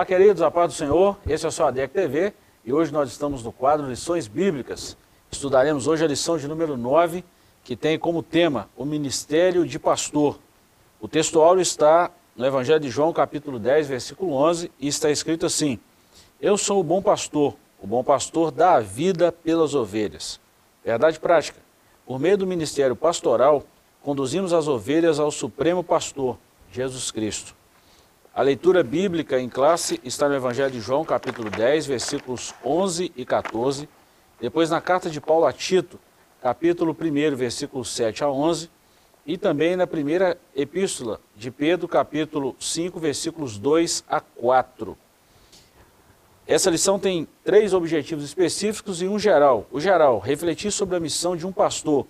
Olá, queridos, a paz do Senhor. Esse é o seu ADEC TV e hoje nós estamos no quadro Lições Bíblicas. Estudaremos hoje a lição de número 9, que tem como tema o Ministério de Pastor. O texto está no Evangelho de João, capítulo 10, versículo 11, e está escrito assim: Eu sou o bom pastor, o bom pastor dá a vida pelas ovelhas. Verdade prática. Por meio do ministério pastoral, conduzimos as ovelhas ao Supremo Pastor, Jesus Cristo. A leitura bíblica em classe está no Evangelho de João, capítulo 10, versículos 11 e 14. Depois na carta de Paulo a Tito, capítulo 1, versículos 7 a 11. E também na primeira epístola de Pedro, capítulo 5, versículos 2 a 4. Essa lição tem três objetivos específicos e um geral. O geral, refletir sobre a missão de um pastor.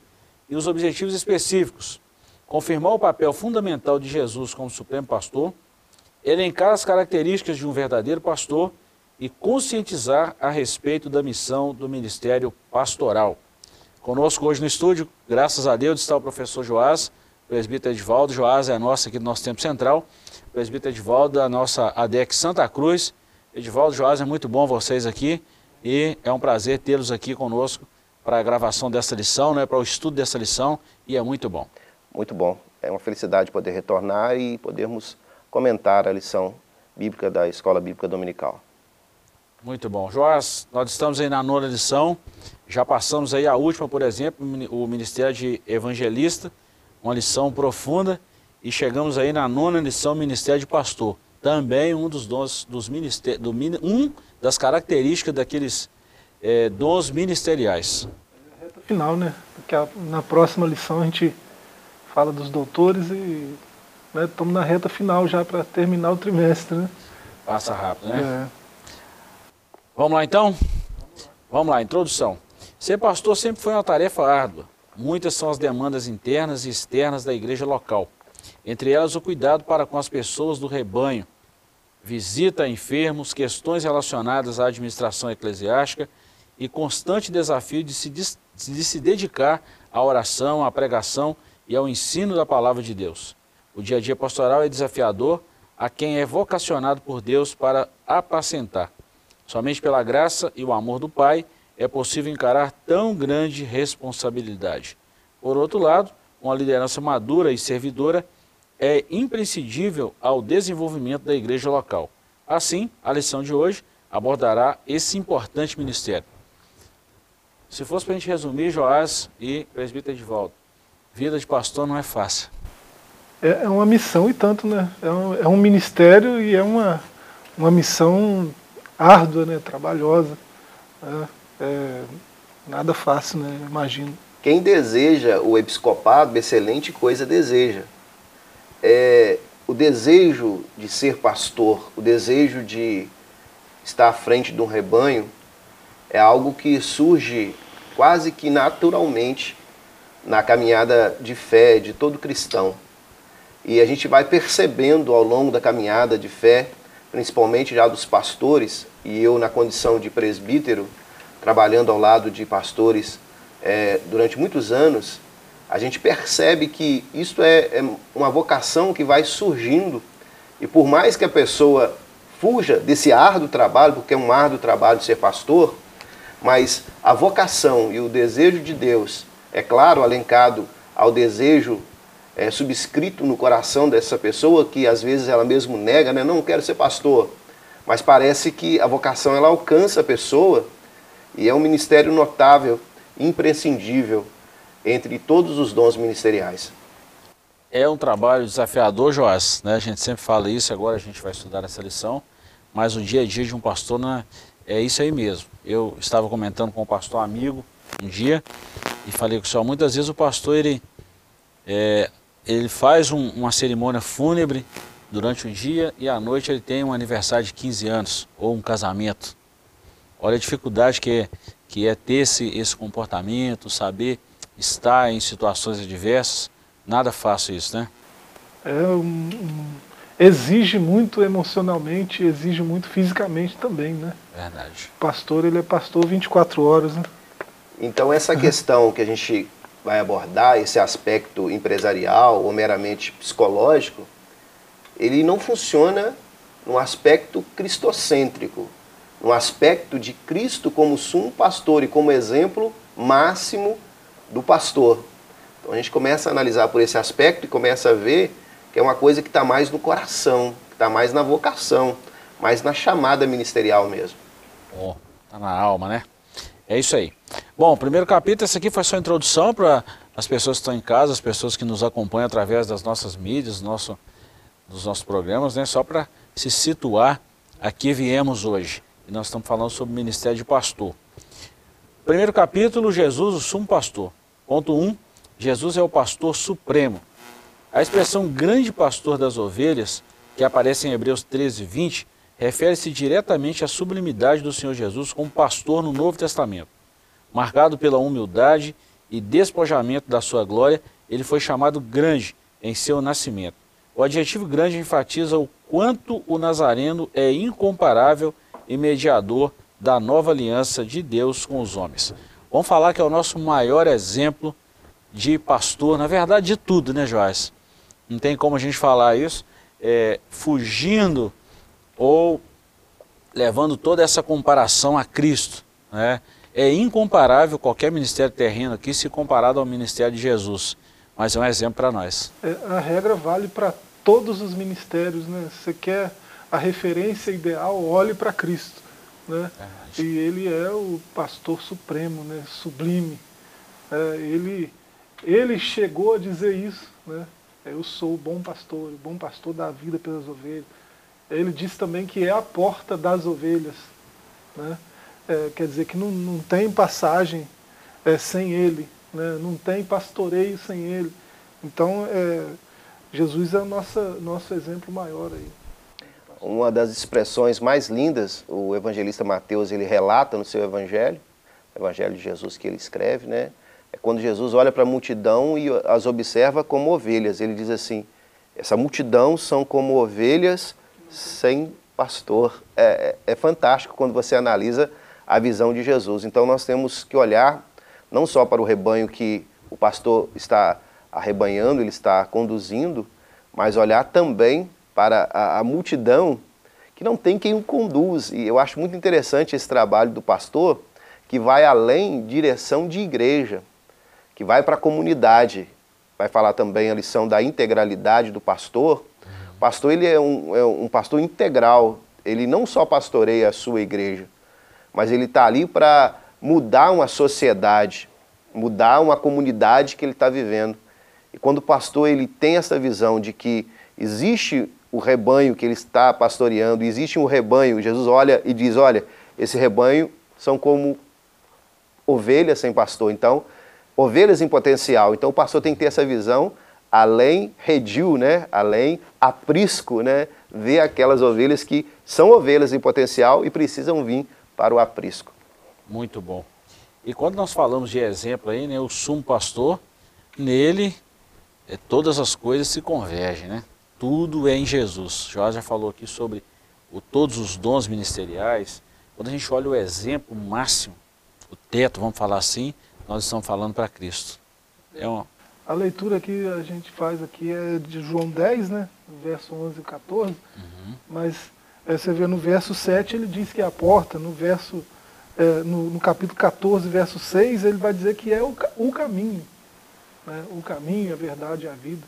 E os objetivos específicos, confirmar o papel fundamental de Jesus como supremo pastor elencar as características de um verdadeiro pastor e conscientizar a respeito da missão do ministério pastoral. Conosco hoje no estúdio, graças a Deus, está o professor Joás, presbítero Edvaldo. Joás é a nossa aqui do nosso tempo central. Presbítero Edvaldo da nossa ADEC Santa Cruz. Edvaldo, Joás, é muito bom vocês aqui e é um prazer tê-los aqui conosco para a gravação dessa lição, né, para o estudo dessa lição e é muito bom. Muito bom. É uma felicidade poder retornar e podermos comentar a lição bíblica da Escola Bíblica Dominical. Muito bom. Joás, nós estamos aí na nona lição, já passamos aí a última, por exemplo, o Ministério de Evangelista, uma lição profunda, e chegamos aí na nona lição, Ministério de Pastor. Também um dos dons dos ministérios, do, um das características daqueles é, dons ministeriais. Reta final, né? Porque a, na próxima lição a gente fala dos doutores e né? Estamos na reta final já para terminar o trimestre. Né? Passa rápido, né? É. Vamos lá então? Vamos lá, introdução. Ser pastor sempre foi uma tarefa árdua. Muitas são as demandas internas e externas da igreja local. Entre elas, o cuidado para com as pessoas do rebanho, visita a enfermos, questões relacionadas à administração eclesiástica e constante desafio de se, de se dedicar à oração, à pregação e ao ensino da palavra de Deus. O dia a dia pastoral é desafiador a quem é vocacionado por Deus para apacentar. Somente pela graça e o amor do Pai é possível encarar tão grande responsabilidade. Por outro lado, uma liderança madura e servidora é imprescindível ao desenvolvimento da igreja local. Assim, a lição de hoje abordará esse importante ministério. Se fosse para a gente resumir, Joás e presbítero Edvaldo, vida de pastor não é fácil é, é uma missão e tanto, né? É um, é um ministério e é uma, uma missão árdua, né? Trabalhosa. Né? É, nada fácil, né? Imagino. Quem deseja o episcopado, excelente coisa deseja. É, o desejo de ser pastor, o desejo de estar à frente de um rebanho, é algo que surge quase que naturalmente na caminhada de fé de todo cristão. E a gente vai percebendo ao longo da caminhada de fé, principalmente já dos pastores, e eu na condição de presbítero, trabalhando ao lado de pastores é, durante muitos anos, a gente percebe que isso é, é uma vocação que vai surgindo. E por mais que a pessoa fuja desse árduo trabalho, porque é um árduo trabalho ser pastor, mas a vocação e o desejo de Deus, é claro, alencado ao desejo é, subscrito no coração dessa pessoa que às vezes ela mesmo nega, né? Não quero ser pastor. Mas parece que a vocação ela alcança a pessoa e é um ministério notável, imprescindível entre todos os dons ministeriais. É um trabalho desafiador, Joás, né? A gente sempre fala isso, agora a gente vai estudar essa lição, mas o dia a dia de um pastor né, é isso aí mesmo. Eu estava comentando com um pastor amigo um dia e falei com o senhor, muitas vezes o pastor ele é, ele faz um, uma cerimônia fúnebre durante o dia e à noite ele tem um aniversário de 15 anos ou um casamento. Olha a dificuldade que é, que é ter esse, esse comportamento, saber estar em situações adversas. Nada fácil isso, né? É, um, um, exige muito emocionalmente, exige muito fisicamente também, né? Verdade. O pastor, ele é pastor 24 horas, né? Então essa questão que a gente vai abordar esse aspecto empresarial ou meramente psicológico, ele não funciona num aspecto cristocêntrico, no aspecto de Cristo como sumo pastor e como exemplo máximo do pastor. Então a gente começa a analisar por esse aspecto e começa a ver que é uma coisa que está mais no coração, que está mais na vocação, mais na chamada ministerial mesmo. Oh, tá na alma, né? É isso aí. Bom, primeiro capítulo, esse aqui foi só introdução para as pessoas que estão em casa, as pessoas que nos acompanham através das nossas mídias, nosso, dos nossos programas, né? Só para se situar, aqui viemos hoje. E nós estamos falando sobre o ministério de pastor. Primeiro capítulo, Jesus, o sumo pastor. Ponto 1, um, Jesus é o pastor supremo. A expressão grande pastor das ovelhas, que aparece em Hebreus 13, 20, refere-se diretamente à sublimidade do Senhor Jesus como pastor no Novo Testamento. Marcado pela humildade e despojamento da sua glória, ele foi chamado grande em seu nascimento. O adjetivo grande enfatiza o quanto o Nazareno é incomparável e mediador da nova aliança de Deus com os homens. Vamos falar que é o nosso maior exemplo de pastor, na verdade de tudo, né, Joás? Não tem como a gente falar isso é, fugindo ou levando toda essa comparação a Cristo. Né? É incomparável qualquer ministério terreno aqui se comparado ao ministério de Jesus, mas é um exemplo para nós. É, a regra vale para todos os ministérios. Né? Você quer a referência ideal, olhe para Cristo. Né? É, e ele é o pastor supremo, né? sublime. É, ele, ele chegou a dizer isso. Né? Eu sou o bom pastor, o bom pastor da vida pelas ovelhas. Ele disse também que é a porta das ovelhas. Né? É, quer dizer que não, não tem passagem é, sem ele, né? não tem pastoreio sem ele. Então, é, Jesus é o nosso, nosso exemplo maior aí. Uma das expressões mais lindas, o evangelista Mateus ele relata no seu evangelho, evangelho de Jesus que ele escreve, né? É quando Jesus olha para a multidão e as observa como ovelhas. Ele diz assim: essa multidão são como ovelhas sem pastor. É, é, é fantástico quando você analisa a visão de Jesus. Então nós temos que olhar não só para o rebanho que o pastor está arrebanhando, ele está conduzindo, mas olhar também para a, a, multidão que não tem quem o conduz. E eu acho muito interessante esse trabalho do pastor, que vai além direção de igreja, que vai para a comunidade. Vai falar também a lição da integralidade do pastor. Pastor ele é um, é um pastor integral. Ele não só pastoreia a sua igreja, mas ele está ali para mudar uma sociedade, mudar uma comunidade que ele está vivendo. E quando o pastor ele tem essa visão de que existe o rebanho que ele está pastoreando, existe um rebanho, Jesus olha e diz: olha, esse rebanho são como ovelhas sem pastor. Então, ovelhas em potencial. Então, o pastor tem que ter essa visão, além redil, né? além aprisco, né? ver aquelas ovelhas que são ovelhas em potencial e precisam vir para o aprisco. Muito bom. E quando nós falamos de exemplo aí, né, o sumo pastor, nele é, todas as coisas se convergem, né? Tudo é em Jesus. Jorge já falou aqui sobre o, todos os dons ministeriais. Quando a gente olha o exemplo máximo, o teto, vamos falar assim, nós estamos falando para Cristo. É uma... A leitura que a gente faz aqui é de João 10, né? verso 11 e 14. Uhum. Mas é, você vê no verso 7 ele diz que é a porta, no verso é, no, no, capítulo 14, verso 6, ele vai dizer que é o, o caminho né, o caminho, a verdade e a vida,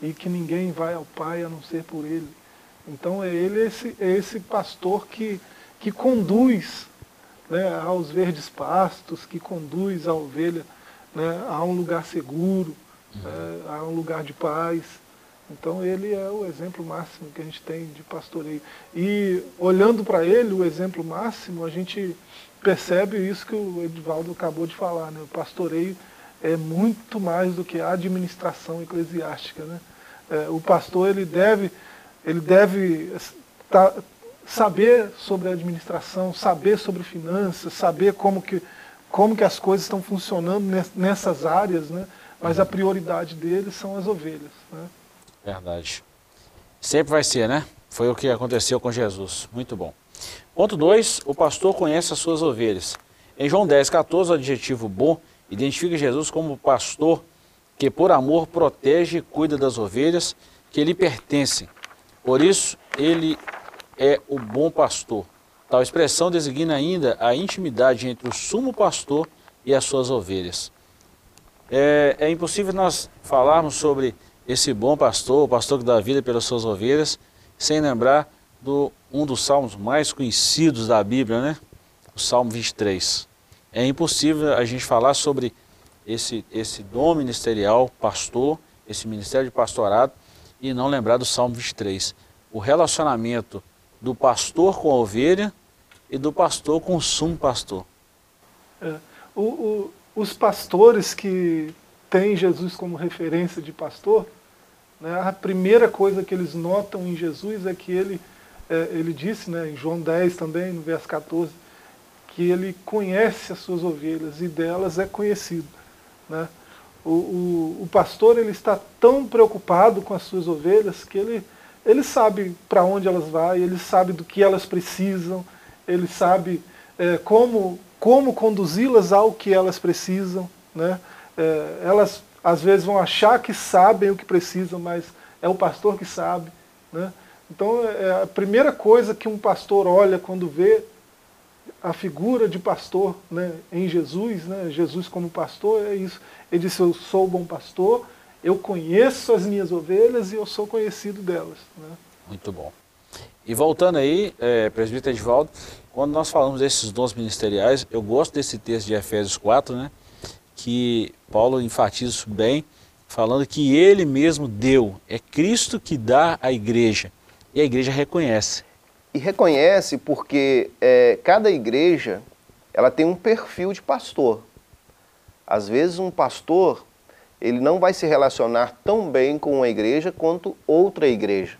e que ninguém vai ao Pai a não ser por Ele. Então é Ele esse, é esse pastor que, que conduz né, aos verdes pastos, que conduz a ovelha né, a um lugar seguro, uhum. é, a um lugar de paz. Então ele é o exemplo máximo que a gente tem de pastoreio. E olhando para ele, o exemplo máximo, a gente percebe isso que o Edivaldo acabou de falar, né? O pastoreio é muito mais do que a administração eclesiástica. Né? É, o pastor ele deve, ele deve tá, saber sobre a administração, saber sobre finanças, saber como que, como que as coisas estão funcionando nessas áreas, né? Mas a prioridade dele são as ovelhas. Né? Verdade. Sempre vai ser, né? Foi o que aconteceu com Jesus. Muito bom. Ponto 2. O pastor conhece as suas ovelhas. Em João 10, 14, o adjetivo bom Identifica Jesus como pastor que por amor protege e cuida das ovelhas que lhe pertencem. Por isso, ele é o bom pastor. Tal expressão designa ainda a intimidade entre o sumo pastor e as suas ovelhas. É, é impossível nós falarmos sobre esse bom pastor, o pastor que dá vida pelas suas ovelhas, sem lembrar do um dos salmos mais conhecidos da Bíblia, né? O Salmo 23. É impossível a gente falar sobre esse, esse dom ministerial, pastor, esse ministério de pastorado, e não lembrar do Salmo 23. O relacionamento do pastor com a ovelha e do pastor com o sumo pastor. É, o, o, os pastores que têm Jesus como referência de pastor, né, a primeira coisa que eles notam em Jesus é que ele, é, ele disse, né, em João 10 também, no verso 14, que ele conhece as suas ovelhas e delas é conhecido. Né? O, o, o pastor ele está tão preocupado com as suas ovelhas que ele, ele sabe para onde elas vão, ele sabe do que elas precisam, ele sabe é, como, como conduzi-las ao que elas precisam. Né? É, elas às vezes vão achar que sabem o que precisam, mas é o pastor que sabe. Né? Então é a primeira coisa que um pastor olha quando vê a figura de pastor né, em Jesus, né, Jesus como pastor, é isso. Ele disse, eu sou o bom pastor, eu conheço as minhas ovelhas e eu sou conhecido delas. Né? Muito bom. E voltando aí, é, presbítero Edvaldo, quando nós falamos desses dons ministeriais, eu gosto desse texto de Efésios 4, né, que Paulo enfatiza isso bem, falando que ele mesmo deu, é Cristo que dá à igreja, e a igreja reconhece. E reconhece porque é, cada igreja ela tem um perfil de pastor. Às vezes um pastor ele não vai se relacionar tão bem com uma igreja quanto outra igreja.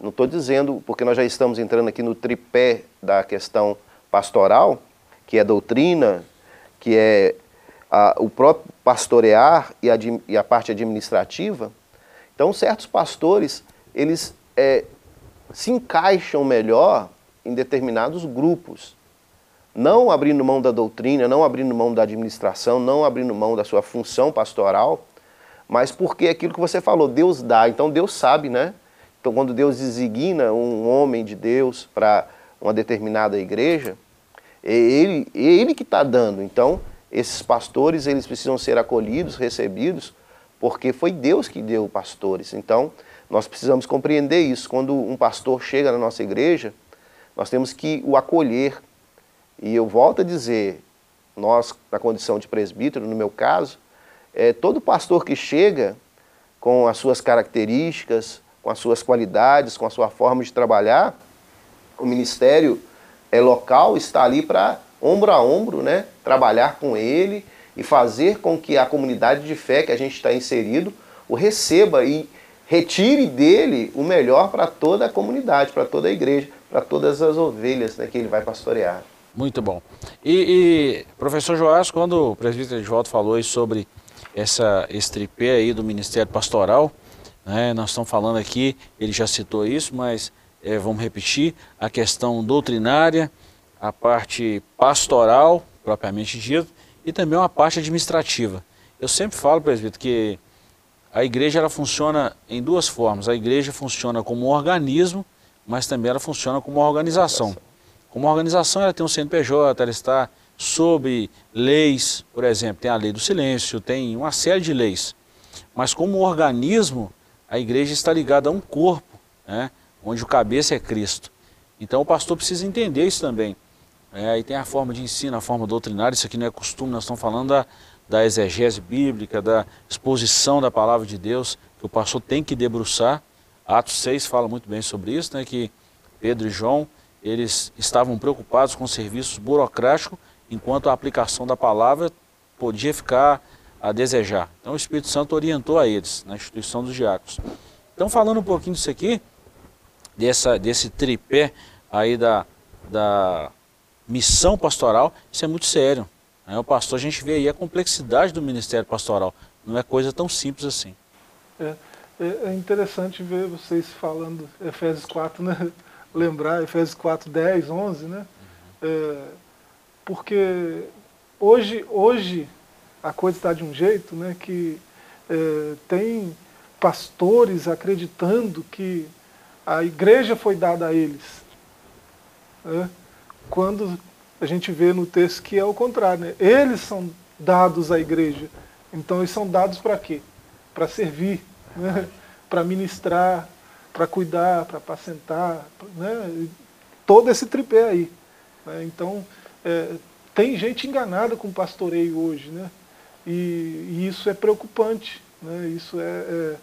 Não estou dizendo, porque nós já estamos entrando aqui no tripé da questão pastoral, que é doutrina, que é a, o próprio pastorear e a, e a, parte administrativa. Então, certos pastores, eles é, se encaixam melhor em determinados grupos. Não abrindo mão da doutrina, não abrindo mão da administração, não abrindo mão da sua função pastoral, mas porque é aquilo que você falou, Deus dá, então Deus sabe, né? Então, quando Deus designa um homem de Deus para uma determinada igreja, é ele, é ele que está dando. Então, esses pastores eles precisam ser acolhidos, recebidos, porque foi Deus que deu pastores. Então, nós precisamos compreender isso. Quando um pastor chega na nossa igreja, nós temos que o acolher. E eu volto a dizer, nós, na condição de presbítero, no meu caso, é, todo pastor que chega com as suas características, com as suas qualidades, com a sua forma de trabalhar, o ministério é local está ali para ombro a ombro, né, trabalhar com ele e fazer com que a comunidade de fé que a gente está inserido o receba e retire dele o melhor para toda a comunidade, para toda a igreja, para todas as ovelhas né, que ele vai pastorear. Muito bom. E, e professor Joás, quando o presbítero volta falou sobre essa, esse tripé aí do Ministério Pastoral, né, nós estamos falando aqui, ele já citou isso, mas é, vamos repetir, a questão doutrinária, a parte pastoral, propriamente dito, e também uma parte administrativa. Eu sempre falo, presbítero, que a igreja ela funciona em duas formas. A igreja funciona como um organismo, mas também ela funciona como uma organização. Como organização, ela tem um CNPJ, ela está sob leis, por exemplo, tem a lei do silêncio, tem uma série de leis. Mas como organismo, a igreja está ligada a um corpo, né, onde o cabeça é Cristo. Então o pastor precisa entender isso também. É, aí tem a forma de ensino, a forma doutrinária, isso aqui não é costume, nós estamos falando da, da exegese bíblica, da exposição da palavra de Deus, que o pastor tem que debruçar. Atos 6 fala muito bem sobre isso, né, que Pedro e João, eles estavam preocupados com serviços burocráticos, enquanto a aplicação da palavra podia ficar a desejar. Então o Espírito Santo orientou a eles, na instituição dos diáconos. Então falando um pouquinho disso aqui, dessa, desse tripé aí da, da missão pastoral, isso é muito sério. Né? O pastor, a gente vê aí a complexidade do ministério pastoral. Não é coisa tão simples assim. É, é, é interessante ver vocês falando Efésios 4, né? lembrar Efésios 4, 10, 11, né? É, porque hoje, hoje a coisa está de um jeito né, que é, tem pastores acreditando que a igreja foi dada a eles. Né? Quando a gente vê no texto que é o contrário, né? eles são dados à igreja. Então eles são dados para quê? Para servir, né? para ministrar, para cuidar, para apacentar, né? todo esse tripé aí. Né? Então, é, tem gente enganada com pastoreio hoje, né? E, e isso é preocupante, né? Isso é, é,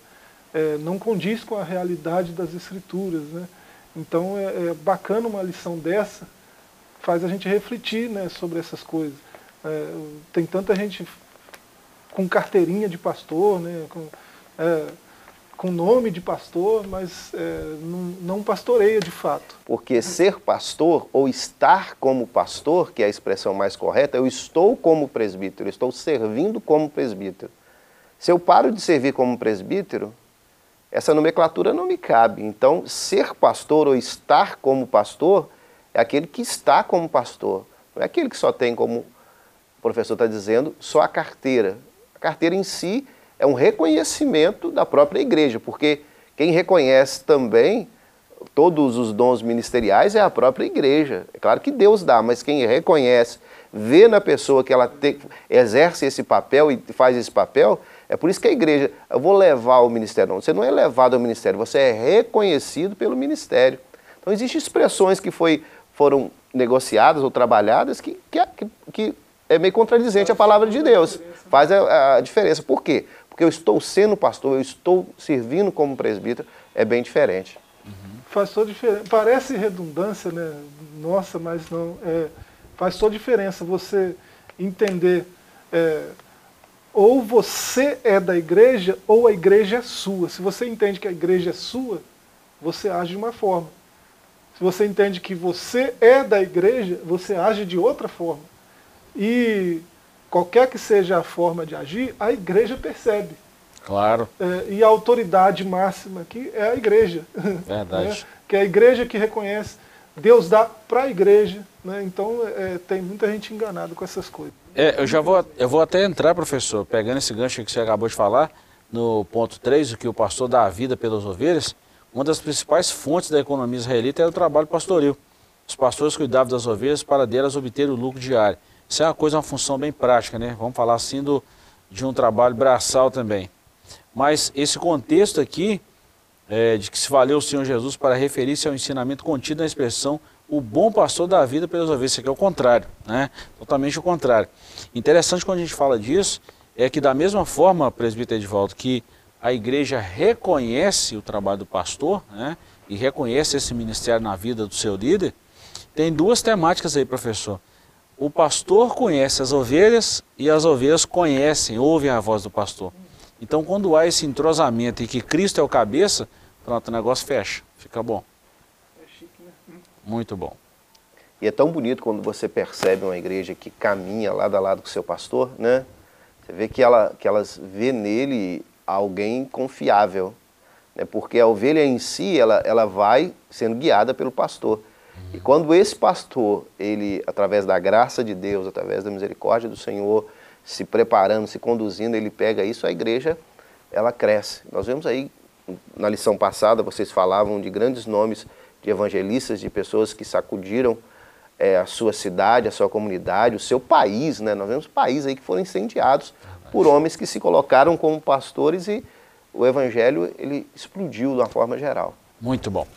é, não condiz com a realidade das escrituras, né? Então é, é, bacana uma lição dessa, faz a gente refletir né, sobre essas coisas. É, tem tanta gente com carteirinha de pastor, né? Com, com nome de pastor, mas é, não, não, pastoreia de fato. Porque ser pastor ou estar como pastor, que é a expressão mais correta, eu estou como presbítero, estou servindo como presbítero. Se eu paro de servir como presbítero, essa nomenclatura não me cabe. Então, ser pastor ou estar como pastor é aquele que está como pastor. Não é aquele que só tem, como o professor está dizendo, só a carteira. A carteira em si é um reconhecimento da própria igreja, porque quem reconhece também todos os dons ministeriais é a própria igreja. É claro que Deus dá, mas quem reconhece, vê na pessoa que ela te, exerce esse papel e faz esse papel, é por isso que a igreja, eu vou levar o ministério. Não, você não é levado ao ministério, você é reconhecido pelo ministério. Então existem expressões que foi, foram negociadas ou trabalhadas que, que, que é meio contradizente à palavra de Deus. Faz a, a diferença. Por quê? Porque eu estou sendo pastor, eu estou servindo como presbítero, é bem diferente. Uhum. Faz toda diferença. Parece redundância, né? Nossa, mas não. É, faz toda diferença você entender. É, ou você é da igreja, ou a igreja é sua. Se você entende que a igreja é sua, você age de uma forma. Se você entende que você é da igreja, você age de outra forma. E qualquer que seja a forma de agir, a igreja percebe. Claro. É, e a autoridade máxima aqui é a igreja. Verdade. Né? Que é a igreja que reconhece. Deus dá para a igreja. Né? Então é, tem muita gente enganada com essas coisas. É, eu já vou, eu vou até entrar, professor, pegando esse gancho que você acabou de falar, no ponto 3, o que o pastor dá a vida pelas ovelhas, uma das principais fontes da economia israelita era o trabalho pastoril. Os pastores cuidavam das ovelhas para delas obter o lucro diário. Isso é uma coisa, uma função bem prática, né? Vamos falar assim do, de um trabalho braçal também. Mas esse contexto aqui, é, de que se valeu o Senhor Jesus para referir-se ao ensinamento contido na expressão o bom pastor da vida pelas ovelhas. Isso aqui é o contrário, né? Totalmente o contrário. Interessante quando a gente fala disso, é que da mesma forma, presbítero Edvaldo, que a igreja reconhece o trabalho do pastor, né? E reconhece esse ministério na vida do seu líder, tem duas temáticas aí, professor o pastor conhece as ovelhas e as ovelhas conhecem, ouvem a voz do pastor. Então, quando há esse entrosamento e que Cristo é o cabeça, pronto, o negócio fecha, fica bom. Muito bom. E é tão bonito quando você percebe uma igreja que caminha lado a lado com o seu pastor, né? Você vê que, ela, que elas vê nele alguém confiável, né? porque a ovelha em si, ela, ela vai sendo guiada pelo pastor. E quando esse pastor, ele, através da graça de Deus, através da misericórdia do Senhor, se preparando, se conduzindo, ele pega isso, a igreja, ela cresce. Nós vemos aí, na lição passada, vocês falavam de grandes nomes de evangelistas, de pessoas que sacudiram é, a sua cidade, a sua comunidade, o seu país, né? Nós vemos países aí que foram incendiados por homens que se colocaram como pastores e o evangelho, ele explodiu de uma forma geral. Muito bom.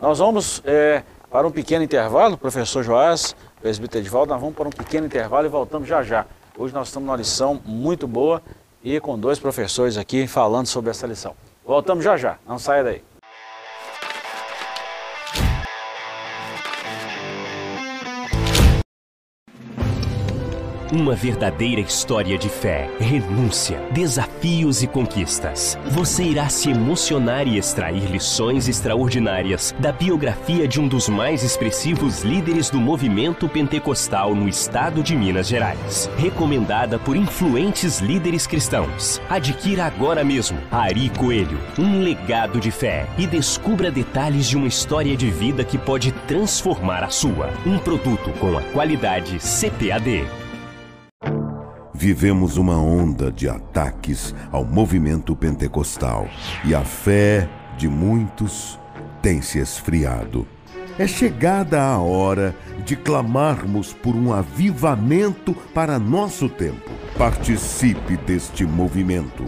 Nós vamos... É para um pequeno intervalo, professor Joás, presbítero Edvaldo, nós vamos para um pequeno intervalo e voltamos já já. Hoje nós estamos numa lição muito boa e com dois professores aqui falando sobre essa lição. Voltamos já já, não saia daí. Uma verdadeira história de fé, renúncia, desafios e conquistas. Você irá se emocionar e extrair lições extraordinárias da biografia de um dos mais expressivos líderes do movimento pentecostal no estado de Minas Gerais. Recomendada por influentes líderes cristãos. Adquira agora mesmo Ari Coelho, um legado de fé e descubra detalhes de uma história de vida que pode transformar a sua. Um produto com a qualidade CPAD. Vivemos uma onda de ataques ao movimento pentecostal e a fé de muitos tem se esfriado. É chegada a hora de clamarmos por um avivamento para nosso tempo. Participe deste movimento.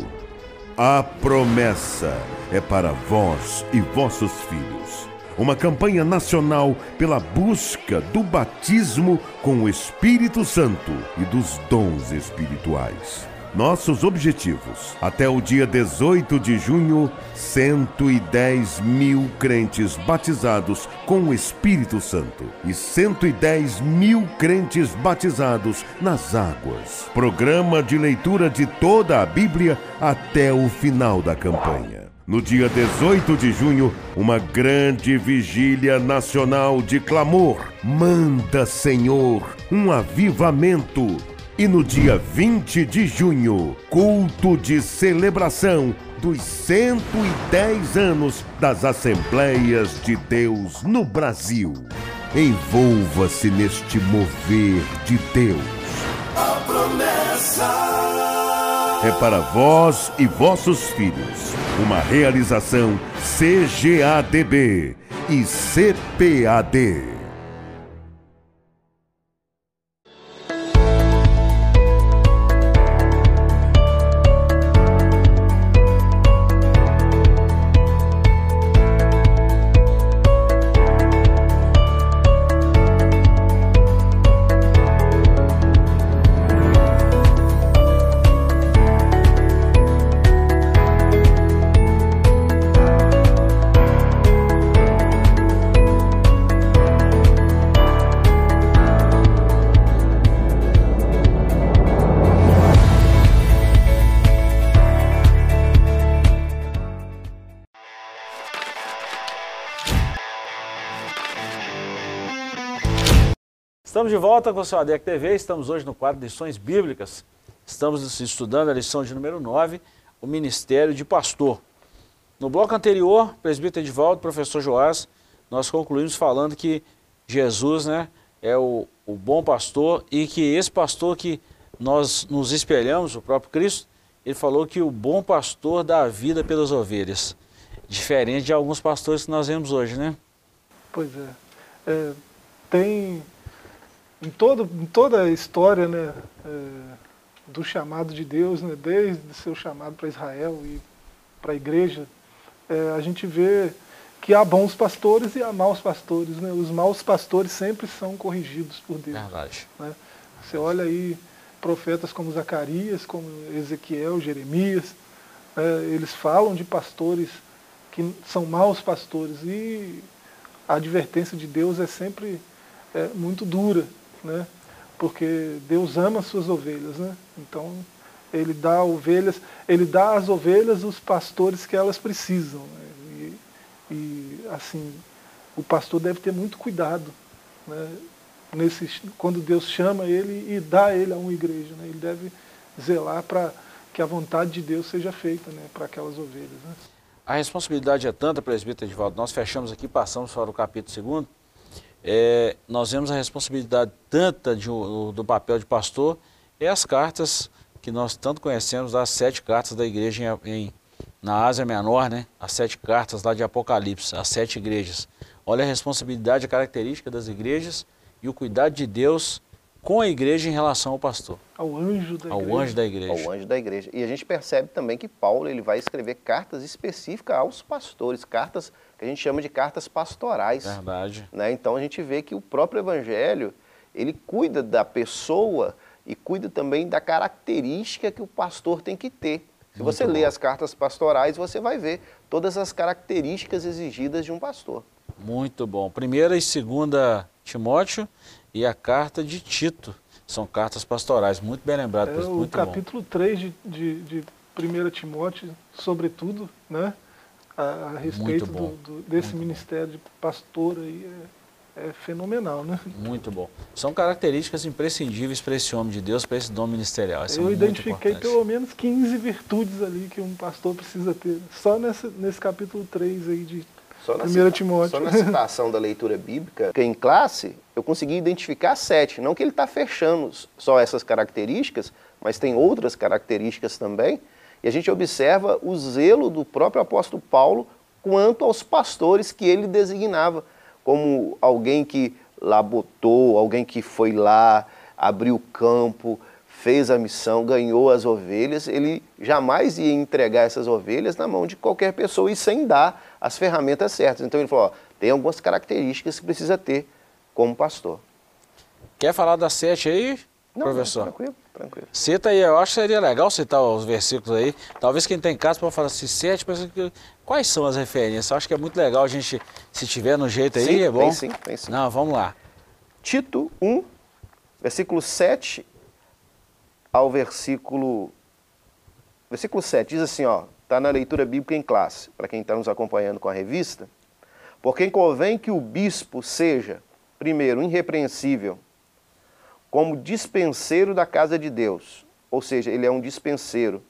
A promessa é para vós e vossos filhos. Uma campanha nacional pela busca do batismo com o Espírito Santo e dos dons espirituais. Nossos objetivos. Até o dia 18 de junho, 110 mil crentes batizados com o Espírito Santo e 110 mil crentes batizados nas águas. Programa de leitura de toda a Bíblia até o final da campanha. No dia 18 de junho, uma grande vigília nacional de clamor. Manda, Senhor, um avivamento e no dia 20 de junho, culto de celebração dos 110 anos das Assembleias de Deus no Brasil. Envolva-se neste mover de Deus. A promessa é para vós e vossos filhos. Uma realização CGADB e CPAD. Volta com o seu ADEC TV, estamos hoje no quadro lições bíblicas. Estamos estudando a lição de número 9, o Ministério de Pastor. No bloco anterior, presbítero Edivaldo, professor Joás, nós concluímos falando que Jesus né, é o, o bom pastor e que esse pastor que nós nos espelhamos, o próprio Cristo, ele falou que o bom pastor dá a vida pelas ovelhas. Diferente de alguns pastores que nós vemos hoje, né? Pois é. é tem em, todo, em toda a história né, é, do chamado de Deus, né, desde o seu chamado para Israel e para a igreja, é, a gente vê que há bons pastores e há maus pastores. Né? Os maus pastores sempre são corrigidos por Deus. Verdade. Né? Você olha aí profetas como Zacarias, como Ezequiel, Jeremias, é, eles falam de pastores que são maus pastores e a advertência de Deus é sempre é, muito dura né? Porque Deus ama as suas ovelhas, né? Então ele dá ovelhas, ele dá às ovelhas os pastores que elas precisam. Né? E, e, assim, o pastor deve ter muito cuidado, né? Nesse, quando Deus chama ele e dá ele a uma igreja, né? ele deve zelar para que a vontade de Deus seja feita né? para aquelas ovelhas. Né? A responsabilidade é tanta, presbítero Edivaldo, nós fechamos aqui, passamos para o capítulo segundo, é, nós vemos a responsabilidade tanta de, do, papel de pastor é as cartas que nós tanto conhecemos, as sete cartas da igreja em, em, na Ásia Menor, né? as sete cartas lá de Apocalipse, as sete igrejas. Olha a responsabilidade, a característica das igrejas e o cuidado de Deus com a igreja em relação ao pastor. Ao anjo da ao igreja. Anjo da igreja. Ao anjo da igreja. E a gente percebe também que Paulo ele vai escrever cartas específicas aos pastores, cartas que a gente chama de cartas pastorais. Verdade. Né? Então a gente vê que o próprio evangelho, ele cuida da pessoa e cuida também da característica que o pastor tem que ter. Se Muito você bom. lê as cartas pastorais, você vai ver todas as características exigidas de um pastor. Muito bom. Primeira e segunda Timóteo e a carta de Tito. São cartas pastorais, muito bem lembrado. É, o capítulo bom. 3 de, de, de 1 Timóteo, sobretudo, né, a, a respeito do, do, desse muito ministério bom. de pastor aí, é, é, fenomenal. Né? Muito bom. São características imprescindíveis para esse homem de Deus, para esse dom ministerial. Eu identifiquei pelo menos 15 virtudes ali que um pastor precisa ter, só nesse, nesse capítulo 3 aí de só na, cita, Timóteo. só na citação da leitura bíblica, que em classe eu consegui identificar sete. Não que ele está fechando só essas características, mas tem outras características também. E a gente observa o zelo do próprio apóstolo Paulo quanto aos pastores que ele designava, como alguém que labotou, alguém que foi lá, abriu o campo, fez a missão, ganhou as ovelhas, ele jamais ia entregar essas ovelhas na mão de qualquer pessoa e sem dar as ferramentas certas. Então ele falou: ó, tem algumas características que precisa ter como pastor. Quer falar das sete aí, Não, professor? Tranquilo, tranquilo. Cita aí, eu acho que seria legal citar os versículos aí. Talvez quem tem em casa pode falar assim, sete, mas quais são as referências? Eu acho que é muito legal a gente, se tiver no jeito aí, Sim, é bom. tem sim, tem sim. Não, vamos lá. Tito 1, versículo 7 ao versículo. Versículo 7 diz assim, ó, está na leitura bíblica em classe, para quem está nos acompanhando com a revista. Por quem convém que o bispo seja, primeiro, irrepreensível, como dispenseiro da casa de Deus. Ou seja, ele é um dispenseiro.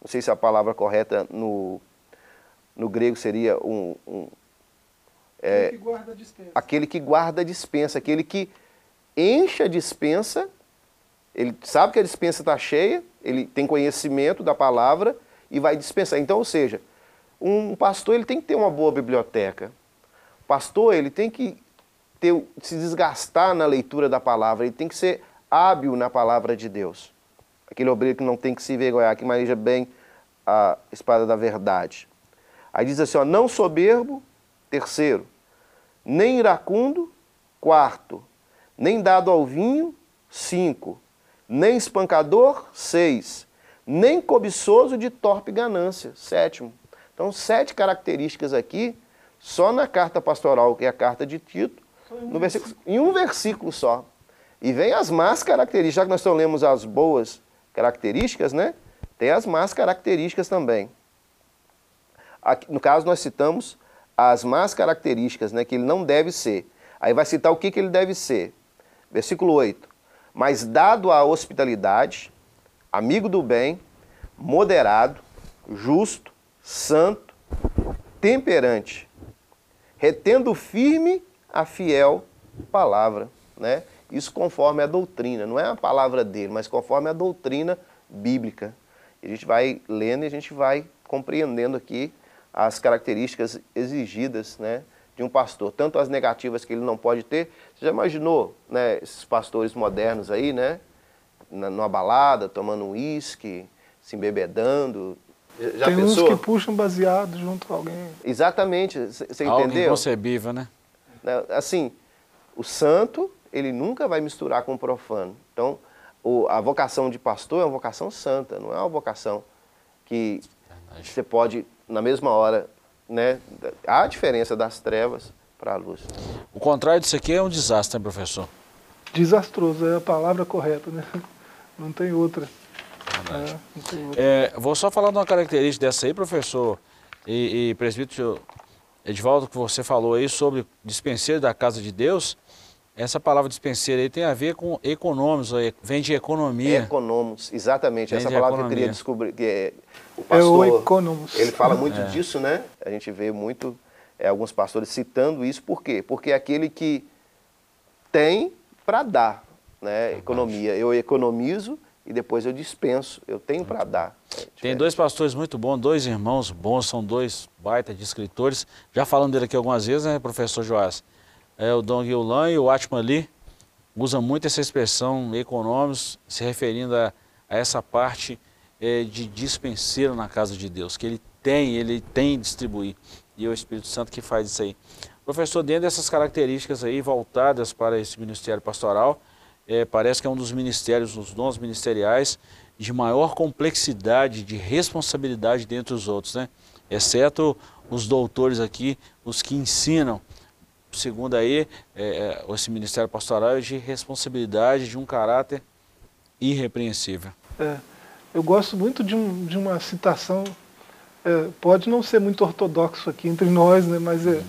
Não sei se a palavra correta no, no grego seria um, um É, que guarda a dispensa. aquele que guarda a dispensa, aquele que enche a dispensa, ele sabe que a dispensa está cheia, ele tem conhecimento da palavra e vai dispensar. Então, ou seja, um pastor ele tem que ter uma boa biblioteca. O pastor ele tem que ter, se desgastar na leitura da palavra, ele tem que ser hábil na palavra de Deus. Aquele obreiro que não tem que se envergonhar, que maneja bem a espada da verdade. Aí diz assim, ó, não soberbo, terceiro, nem iracundo, quarto, nem dado ao vinho, cinco, nem espancador, seis, nem cobiçoso de torpe ganância, sétimo. Então, sete características aqui, só na carta pastoral, que é a carta de Tito, no versículo, em um versículo só. E vem as más características, já que nós só lemos as boas características, né? Tem as más características também. Aqui, no caso, nós citamos as más características, né, que ele não deve ser. Aí vai citar o que, que ele deve ser. Versículo 8. Mas dado à hospitalidade, amigo do bem, moderado, justo, santo, temperante, retendo firme a fiel palavra, né? Isso conforme a doutrina, não é a palavra dele, mas conforme a doutrina bíblica. A gente vai lendo e a gente vai compreendendo aqui as características exigidas, né, de um pastor, tanto as negativas que ele não pode ter. Você já imaginou, né, esses pastores modernos aí, né, na, numa balada, tomando um uísque, se embebedando? Já Tem pensou? uns que puxam baseado junto a alguém. Exatamente, você Algo entendeu? inconcebível, né? Né, Assim, o santo, ele nunca vai misturar com o profano. Então, o- a vocação de pastor é uma vocação santa, não é uma vocação que você pode, na mesma hora, né? Há a diferença das trevas para a luz. O contrário disso aqui é um desastre, né, professor? Desastroso, é a palavra correta, né? Não tem outra. É, não tem outra. É, vou só falar de uma característica dessa aí, professor e, e presbítero Edivaldo, que você falou aí sobre dispenseiro da casa de Deus. Essa palavra dispenseiro aí tem a ver com econômicos, vem de economia. Economos, exatamente. Vem Essa palavra que eu queria economia. descobrir, que é o É pastor, o economos. ele fala muito disso, né? A gente vê muito é, alguns pastores citando isso, por quê? Porque é aquele que tem para dar, né? Economia. Eu economizo e depois eu dispenso. Eu tenho para dar. É Tem diferente. dois pastores muito bons, dois irmãos bons, são dois baita de escritores. Já falando dele aqui algumas vezes, né, professor Joás? É o Dong Yulan e o Atman Lee usam muito essa expressão econômicos, se referindo a, a essa parte eh, de dispenseiro na casa de Deus, que ele tem, ele tem distribuir. E é o Espírito Santo que faz isso aí. Professor, dentro dessas características aí voltadas para esse ministério pastoral, eh, parece que é um dos ministérios, os dons ministeriais, de maior complexidade, de responsabilidade dentre os outros, né? Exceto os doutores aqui, os que ensinam, segundo aí, é, é, esse ministério pastoral é de responsabilidade, de um caráter irrepreensível. É, eu gosto muito de, um- de uma citação, é, pode não ser muito ortodoxo aqui entre nós, né, mas é,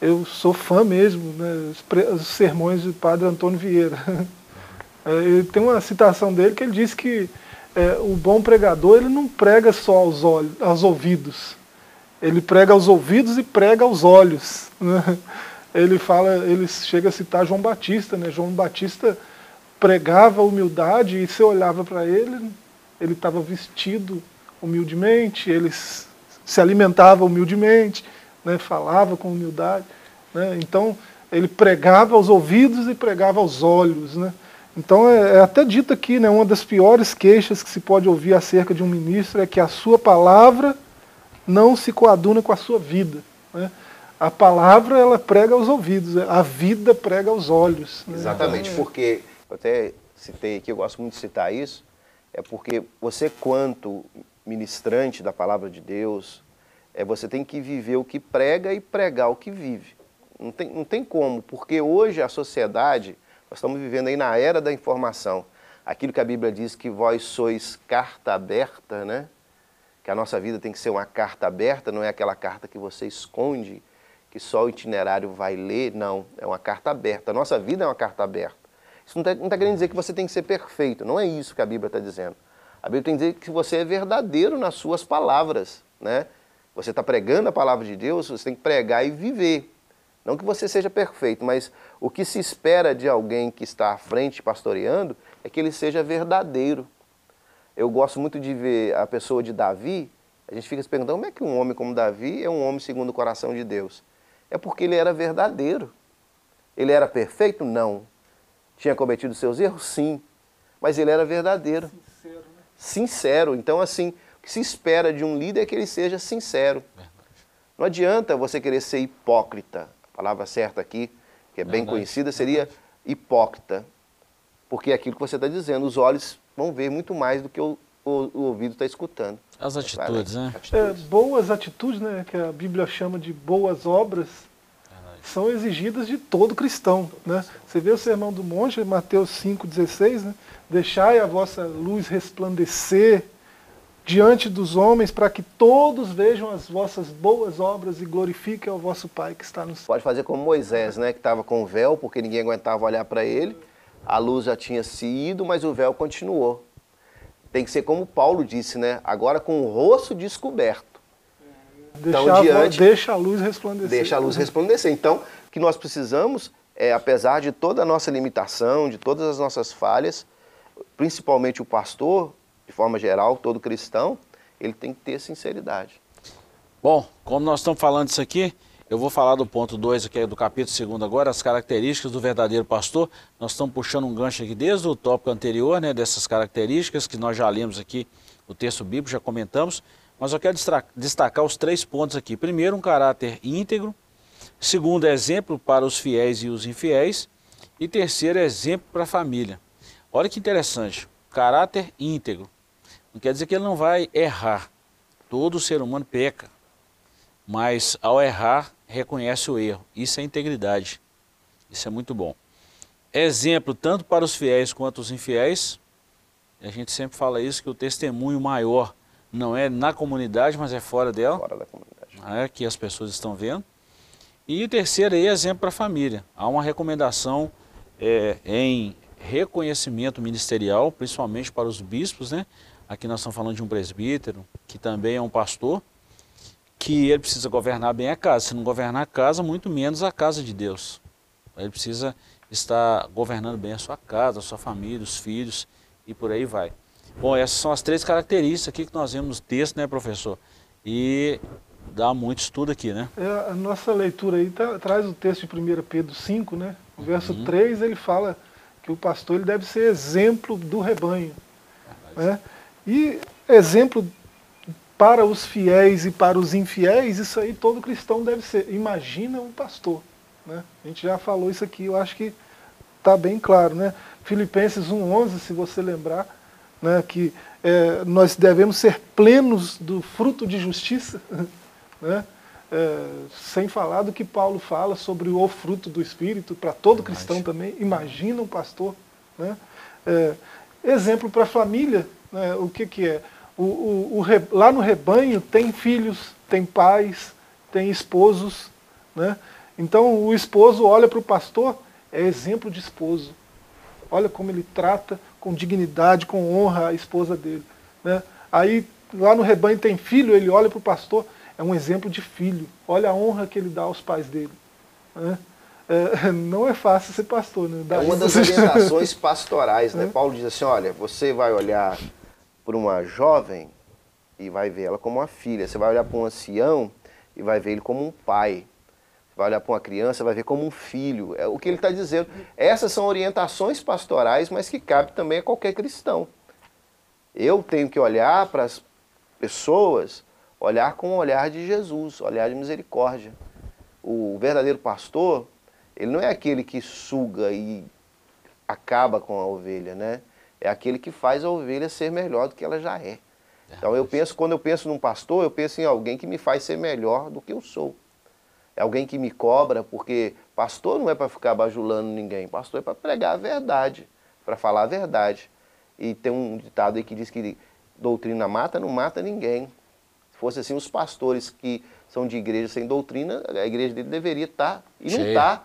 eu sou fã mesmo, né, sermões do padre Antônio Vieira. É, tem uma citação dele que ele diz que é, o bom pregador ele não prega só aos, olhos, aos ouvidos, ele prega aos ouvidos e prega aos olhos. né. Ele fala, ele chega a citar João Batista, né? João Batista pregava humildade e você olhava para ele, ele estava vestido humildemente, ele se alimentava humildemente, né? falava com humildade. Né? Então, ele pregava aos ouvidos e pregava aos olhos. Né? Então, é, é até dito aqui, né? uma das piores queixas que se pode ouvir acerca de um ministro é que a sua palavra não se coaduna com a sua vida. Né? A palavra, ela prega aos ouvidos, a vida prega aos olhos. Né? Exatamente, é... porque, eu até citei aqui, eu gosto muito de citar isso, é porque você, quanto ministrante da palavra de Deus, é, você tem que viver o que prega e pregar o que vive. Não tem, não tem como, porque hoje a sociedade, nós estamos vivendo aí na era da informação. Aquilo que a Bíblia diz que vós sois carta aberta, né? Que a nossa vida tem que ser uma carta aberta, não é aquela carta que você esconde, que só o itinerário vai ler, não. É uma carta aberta. A nossa vida é uma carta aberta. Isso não está tá querendo dizer que você tem que ser perfeito, não é isso que a Bíblia está dizendo. A Bíblia tem que dizer que você é verdadeiro nas suas palavras, né? Você está pregando a palavra de Deus, você tem que pregar e viver. Não que você seja perfeito, mas o que se espera de alguém que está à frente pastoreando é que ele seja verdadeiro. Eu gosto muito de ver a pessoa de Davi, a gente fica se perguntando como é que um homem como Davi é um homem segundo o coração de Deus. É porque ele era verdadeiro. Ele era perfeito? Não. Tinha cometido seus erros? Sim. Mas ele era verdadeiro. Sincero, né? Sincero. Então, assim, que se espera de um líder é que ele seja sincero. Não adianta você querer ser hipócrita. A palavra certa aqui, que é bem Verdade. conhecida, seria hipócrita. Porque é aquilo que você está dizendo, os olhos vão ver muito mais do que o, o, o ouvido está escutando. As atitudes, né? É, boas atitudes, né, que a Bíblia chama de boas obras, são exigidas de todo cristão. Né? Você vê o sermão do monte, Mateus 5,16, né? deixai a vossa luz resplandecer diante dos homens, para que todos vejam as vossas boas obras e glorifiquem ao vosso Pai que está no céu. Pode fazer como Moisés, né, que estava com o véu, porque ninguém aguentava olhar para ele. A luz já tinha se ido, mas o véu continuou. Tem que ser como Paulo disse, né? Agora com o rosto descoberto. Deixa, então, diante, deixa a luz resplandecer. Deixa a luz resplandecer. Então, o que nós precisamos é, apesar de toda a nossa limitação, de todas as nossas falhas, principalmente o pastor, de forma geral, todo cristão, ele tem que ter sinceridade. Bom, como nós estamos falando isso aqui, eu vou falar do ponto 2 aqui do capítulo 2 agora, as características do verdadeiro pastor. Nós estamos puxando um gancho aqui desde o tópico anterior, né, dessas características que nós já lemos aqui no texto bíblico, já comentamos, mas eu quero destacar os três pontos aqui. Primeiro, um caráter íntegro. Segundo, exemplo para os fiéis e os infiéis. E terceiro, exemplo para a família. Olha que interessante, caráter íntegro. Não quer dizer que ele não vai errar. Todo ser humano peca. Mas ao errar, reconhece o erro. Isso é integridade. Isso é muito bom. Exemplo tanto para os fiéis quanto os infiéis. A gente sempre fala isso, que o testemunho maior não é na comunidade, mas é fora dela. Fora da comunidade. É, que as pessoas estão vendo. E o terceiro aí é exemplo para a família. Há uma recomendação é, em reconhecimento ministerial, principalmente para os bispos, né? Aqui nós estamos falando de um presbítero, que também é um pastor, que ele precisa governar bem a casa. Se não governar a casa, muito menos a casa de Deus. Ele precisa estar governando bem a sua casa, a sua família, os filhos e por aí vai. Bom, essas são as três características aqui que nós vemos no texto, né, professor? E dá muito estudo aqui, né? É, a nossa leitura aí tá, traz o texto de 1 Pedro 5, né? O verso uhum. 3 ele fala que o pastor ele deve ser exemplo do rebanho. Né? E exemplo para os fiéis e para os infiéis, isso aí todo cristão deve ser. Imagina um pastor. Né? A gente já falou isso aqui, eu acho que está bem claro. Né? Filipenses 1,11, se você lembrar, né, que é, nós devemos ser plenos do fruto de justiça, né? É, sem falar do que Paulo fala sobre o fruto do Espírito, para todo cristão também. Imagina um pastor. Né? É, exemplo para a família, né? o que, que é? O, o, o, lá no rebanho tem filhos, tem pais, tem esposos. Né? Então o esposo olha para o pastor, é exemplo de esposo. Olha como ele trata com dignidade, com honra a esposa dele. Né? Aí lá no rebanho tem filho, ele olha para o pastor, é um exemplo de filho. Olha a honra que ele dá aos pais dele. Né? É, não é fácil ser pastor. Né? é uma das orientações pastorais. Né? É. Paulo diz assim, olha, você vai olhar para uma jovem e vai ver ela como uma filha. Você vai olhar para um ancião e vai ver ele como um pai. Vai olhar para uma criança, vai ver como um filho. É o que ele está dizendo. Essas são orientações pastorais, mas que cabe também a qualquer cristão. Eu tenho que olhar para as pessoas, olhar com o olhar de Jesus, olhar de misericórdia. O verdadeiro pastor, ele não é aquele que suga e acaba com a ovelha, né? É aquele que faz a ovelha ser melhor do que ela já é. Então eu penso, quando eu penso num pastor, eu penso em alguém que me faz ser melhor do que eu sou. É alguém que me cobra, porque pastor não é para ficar bajulando ninguém, pastor é para pregar a verdade, para falar a verdade. E tem um ditado aí que diz que doutrina mata, não mata ninguém. Se fosse assim, os pastores que são de igreja sem doutrina, a igreja dele deveria estar, e não está.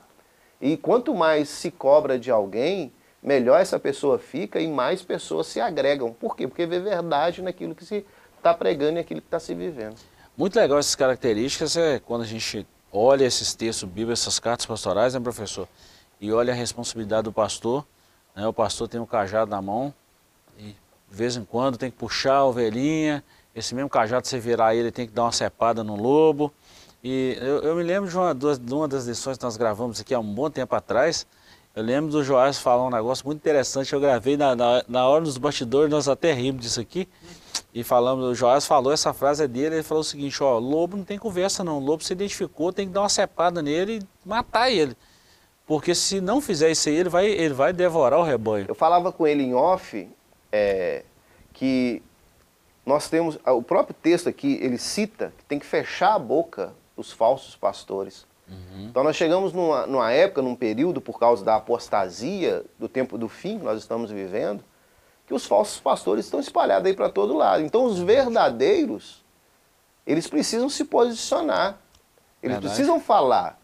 E quanto mais se cobra de alguém, melhor essa pessoa fica e mais pessoas se agregam. Por quê? Porque vê verdade naquilo que se está pregando e naquilo que está se vivendo. Muito legal essas características é quando a gente olha esses textos bíblicos, essas cartas pastorais, né, professor? E olha a responsabilidade do pastor. Né? O pastor tem um cajado na mão e de vez em quando tem que puxar a ovelhinha. Esse mesmo cajado, você virar ele, tem que dar uma cepada no lobo. E eu, eu me lembro de uma, de uma das lições que nós gravamos aqui há um bom tempo atrás, eu lembro do Joás falar um negócio muito interessante, eu gravei na, na, na hora dos bastidores, nós até rimos disso aqui, e falamos, o Joás falou, essa frase é dele, ele falou o seguinte, ó, lobo não tem conversa não, lobo se identificou, tem que dar uma cepada nele e matar ele. Porque se não fizer isso aí, ele vai, ele vai devorar o rebanho. Eu falava com ele em off é, que nós temos, o próprio texto aqui, ele cita que tem que fechar a boca dos falsos pastores. Uhum. Então nós chegamos numa, numa época, num período, por causa da apostasia do tempo do fim que nós estamos vivendo, que os falsos pastores estão espalhados aí para todo lado. Então os verdadeiros, eles precisam se posicionar. Eles Verdade. precisam falar.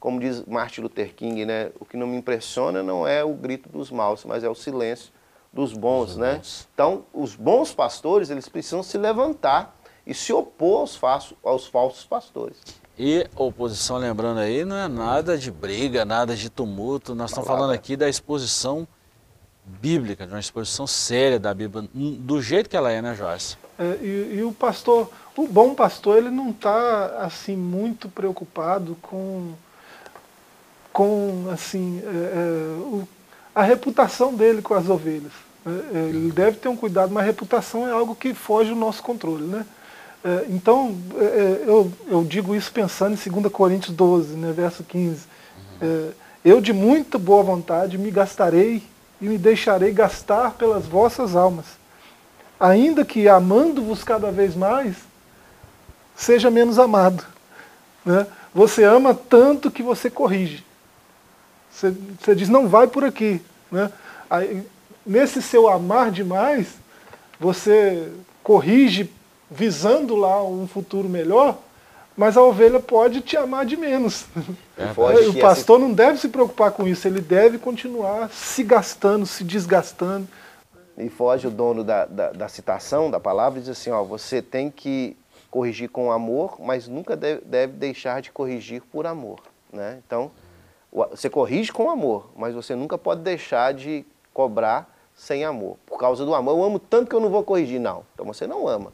Como diz Martin Luther King, né? O que não me impressiona não é o grito dos maus, mas é o silêncio dos bons, dos né? Bons. Então, os bons pastores, eles precisam se levantar e se opor aos, aos falsos pastores. E oposição, lembrando aí, não é nada de briga, nada de tumulto. Nós estamos falando aqui da exposição bíblica, de uma exposição séria da Bíblia, do jeito que ela é, né, Joyce? É, e, e, o pastor, o bom pastor, ele não está assim muito preocupado com, com assim, é, é, o, a reputação dele com as ovelhas. É, é, ele deve ter um cuidado, mas a reputação é algo que foge do nosso controle, né? É, então, é, é, eu, eu digo isso pensando em 2 Coríntios 12, né, verso 15. Uhum. Eu de muita boa vontade me gastarei e me deixarei gastar pelas vossas almas, ainda que amando-vos cada vez mais, seja menos amado. Né? Você ama tanto que você corrige. Você, você diz, não vai por aqui. Né? Aí, nesse seu amar demais, você corrige visando lá um futuro melhor, mas a ovelha pode te amar de menos. É, o pastor não deve se preocupar com isso, ele deve continuar se gastando, se desgastando. E foge o dono da, da, da citação, da palavra, e diz assim, ó, você tem que corrigir com amor, mas nunca deve, deve deixar de corrigir por amor. Né? Então, você corrige com amor, mas você nunca pode deixar de cobrar sem amor. Por causa do amor, eu amo tanto que eu não vou corrigir. Não, então você não ama.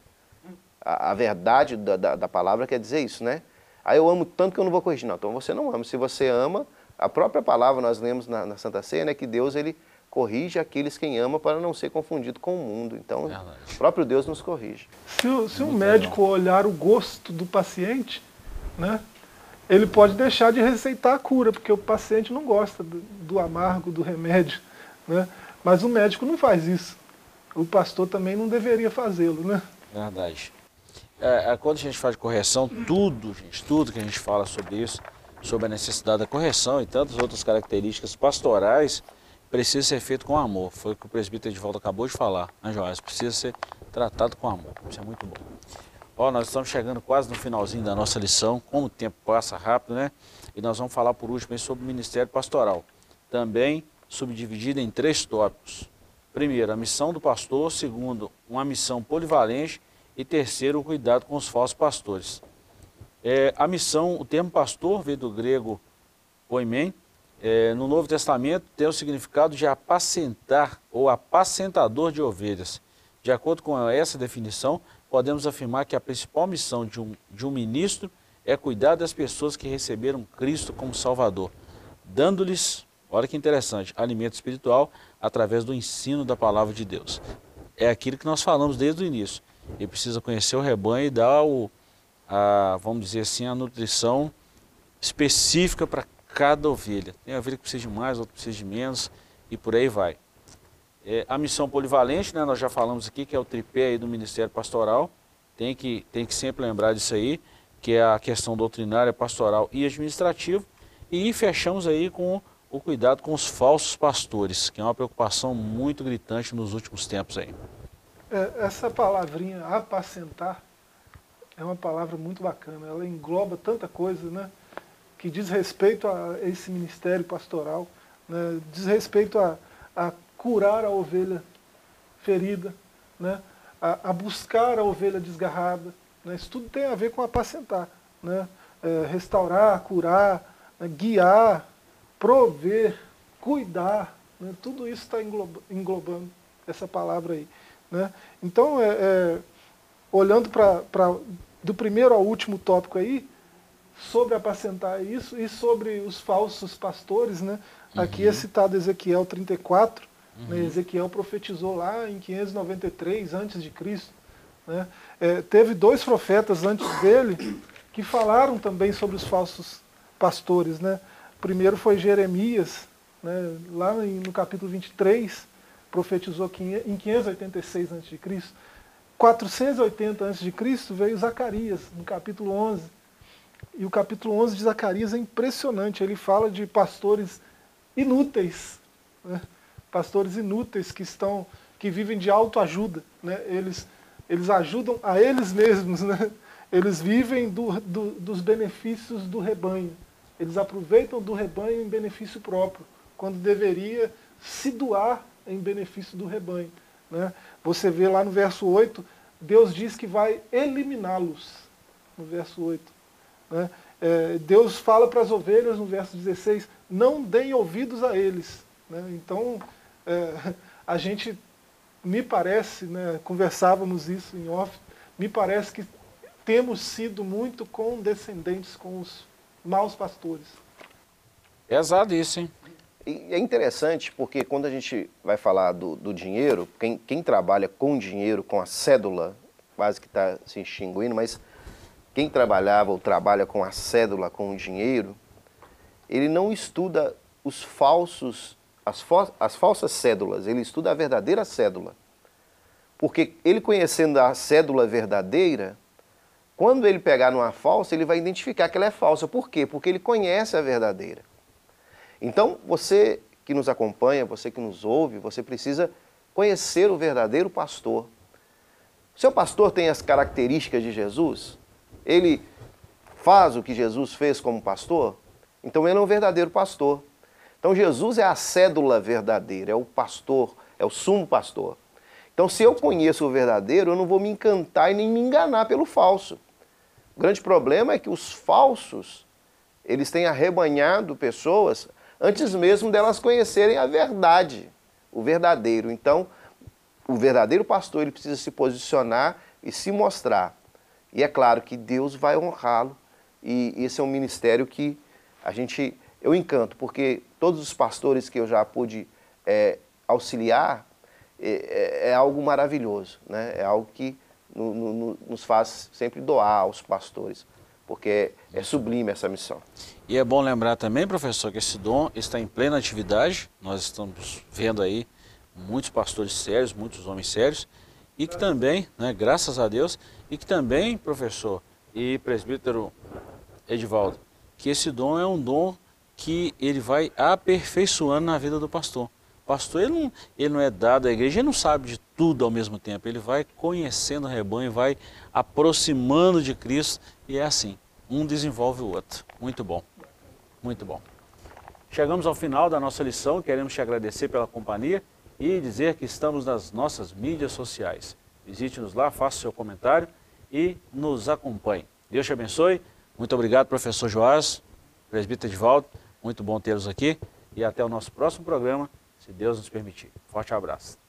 A, a verdade da, da, da, palavra quer dizer isso, né? Aí eu amo tanto que eu não vou corrigir. Não, então você não ama. Se você ama, a própria palavra nós lemos na, na Santa Ceia, né, que Deus ele corrige aqueles quem ama para não ser confundido com o mundo. Então, Verdade. o próprio Deus nos corrige. Se, se um médico legal. olhar o gosto do paciente, né, ele pode deixar de receitar a cura, porque o paciente não gosta do, do amargo, do remédio. Né? Mas o médico não faz isso. O pastor também não deveria fazê-lo, né? Verdade. É, é, quando a gente faz correção, tudo, gente, tudo que a gente fala sobre isso, sobre a necessidade da correção e tantas outras características pastorais, precisa ser feito com amor. Foi o que o presbítero volta acabou de falar, né, Joás? Precisa ser tratado com amor. Isso é muito bom. Ó, nós estamos chegando quase no finalzinho da nossa lição, como o tempo passa rápido, né? E nós vamos falar por último sobre o ministério pastoral. Também subdividido em três tópicos. Primeiro, a missão do pastor. Segundo, uma missão polivalente e terceiro, o cuidado com os falsos pastores. É, a missão, o termo pastor veio do grego poimen, é, no Novo Testamento tem o significado de apacentar ou apacentador de ovelhas. De acordo com essa definição, podemos afirmar que a principal missão de um, de um ministro é cuidar das pessoas que receberam Cristo como Salvador, dando-lhes, olha que interessante, alimento espiritual através do ensino da palavra de Deus. É aquilo que nós falamos desde o início. Ele precisa conhecer o rebanho e dar o, a, vamos dizer assim, a nutrição específica para cada ovelha. Tem ovelha que precisa de mais, outra precisa de menos e por aí vai. É, a missão polivalente, né, nós já falamos aqui, que é o tripé aí do Ministério Pastoral, tem que, tem que sempre lembrar disso aí, que é a questão doutrinária, pastoral e administrativa. E fechamos aí com o cuidado com os falsos pastores, que é uma preocupação muito gritante nos últimos tempos aí. É, essa palavrinha apacentar é uma palavra muito bacana. Ela engloba tanta coisa, né? Que diz respeito a esse ministério pastoral, né, diz respeito a, a curar a ovelha ferida, né? a, a buscar a ovelha desgarrada. Né? Isso tudo tem a ver com apacentar. Né? É, restaurar, curar, né? guiar, prover, cuidar. Né? Tudo isso está englobando essa palavra aí. Né? Então, é, é olhando para do primeiro ao último tópico aí, sobre apacentar isso e sobre os falsos pastores, né? Aqui é uhum. citado Ezequiel 34, né? uhum. né? Ezequiel profetizou lá em 593 antes de Cristo. Né? É, teve dois profetas antes dele que falaram também sobre os falsos pastores. Né? O primeiro foi Jeremias, né? lá no capítulo 23, profetizou em 586 a.C. 480 a.C. veio Zacarias, no capítulo 11. E o capítulo 11 de Zacarias é impressionante. Ele fala de pastores inúteis, né? pastores inúteis que estão, que vivem de autoajuda. Né? Eles, eles ajudam a eles mesmos. Né? Eles vivem do, do, dos benefícios do rebanho. Eles aproveitam do rebanho em benefício próprio, quando deveria se doar em benefício do rebanho. Né? Você vê lá no verso 8, Deus diz que vai eliminá-los, no verso 8. Né? É, Deus fala para as ovelhas, no verso 16, não deem ouvidos a eles. Né? Então, é, a gente, me parece, né, conversávamos isso em off, me parece que temos sido muito condescendentes com os maus pastores. Pesado isso, hein? E é interessante porque quando a gente vai falar do, do dinheiro, quem, quem, trabalha com dinheiro, com a cédula, quase que está se extinguindo, mas quem trabalhava ou trabalha com a cédula, com o dinheiro, ele não estuda os falsos, as, as falsas cédulas, ele estuda a verdadeira cédula. Porque ele conhecendo a cédula verdadeira, quando ele pegar numa falsa, ele vai identificar que ela é falsa. Por quê? Porque ele conhece a verdadeira. Então, você que nos acompanha, você que nos ouve, você precisa conhecer o verdadeiro pastor. O seu pastor tem as características de Jesus? Ele faz o que Jesus fez como pastor? Então ele é um verdadeiro pastor. Então Jesus é a cédula verdadeira, é o pastor, é o sumo pastor. Então se eu conheço o verdadeiro, eu não vou me encantar e nem me enganar pelo falso. O grande problema é que os falsos, eles têm arrebanhado pessoas antes mesmo delas conhecerem a verdade, o verdadeiro. Então, o verdadeiro pastor ele precisa se posicionar e se mostrar. E é claro que Deus vai honrá-lo. E esse é um ministério que a gente eu encanto, porque todos os pastores que eu já pude é, auxiliar é, é, é, algo maravilhoso, né? É algo que no, no, nos faz sempre doar aos pastores porque é sublime essa missão. E é bom lembrar também, professor, que esse dom está em plena atividade. Nós estamos vendo aí muitos pastores sérios, muitos homens sérios, e que também, né, graças a Deus, e que também, professor e presbítero Edivaldo, que esse dom é um dom que ele vai aperfeiçoando na vida do pastor. O pastor ele não, ele não é dado à igreja, ele não sabe de tudo ao mesmo tempo, ele vai conhecendo o rebanho, vai aproximando de Cristo e é assim, um desenvolve o outro. Muito bom, muito bom. Chegamos ao final da nossa lição, queremos te agradecer pela companhia e dizer que estamos nas nossas mídias sociais. Visite-nos lá, faça seu comentário e nos acompanhe. Deus te abençoe. Muito obrigado, professor Joás, presbítero Edvaldo. Muito bom tê-los aqui e até o nosso próximo programa, se Deus nos permitir. Forte abraço.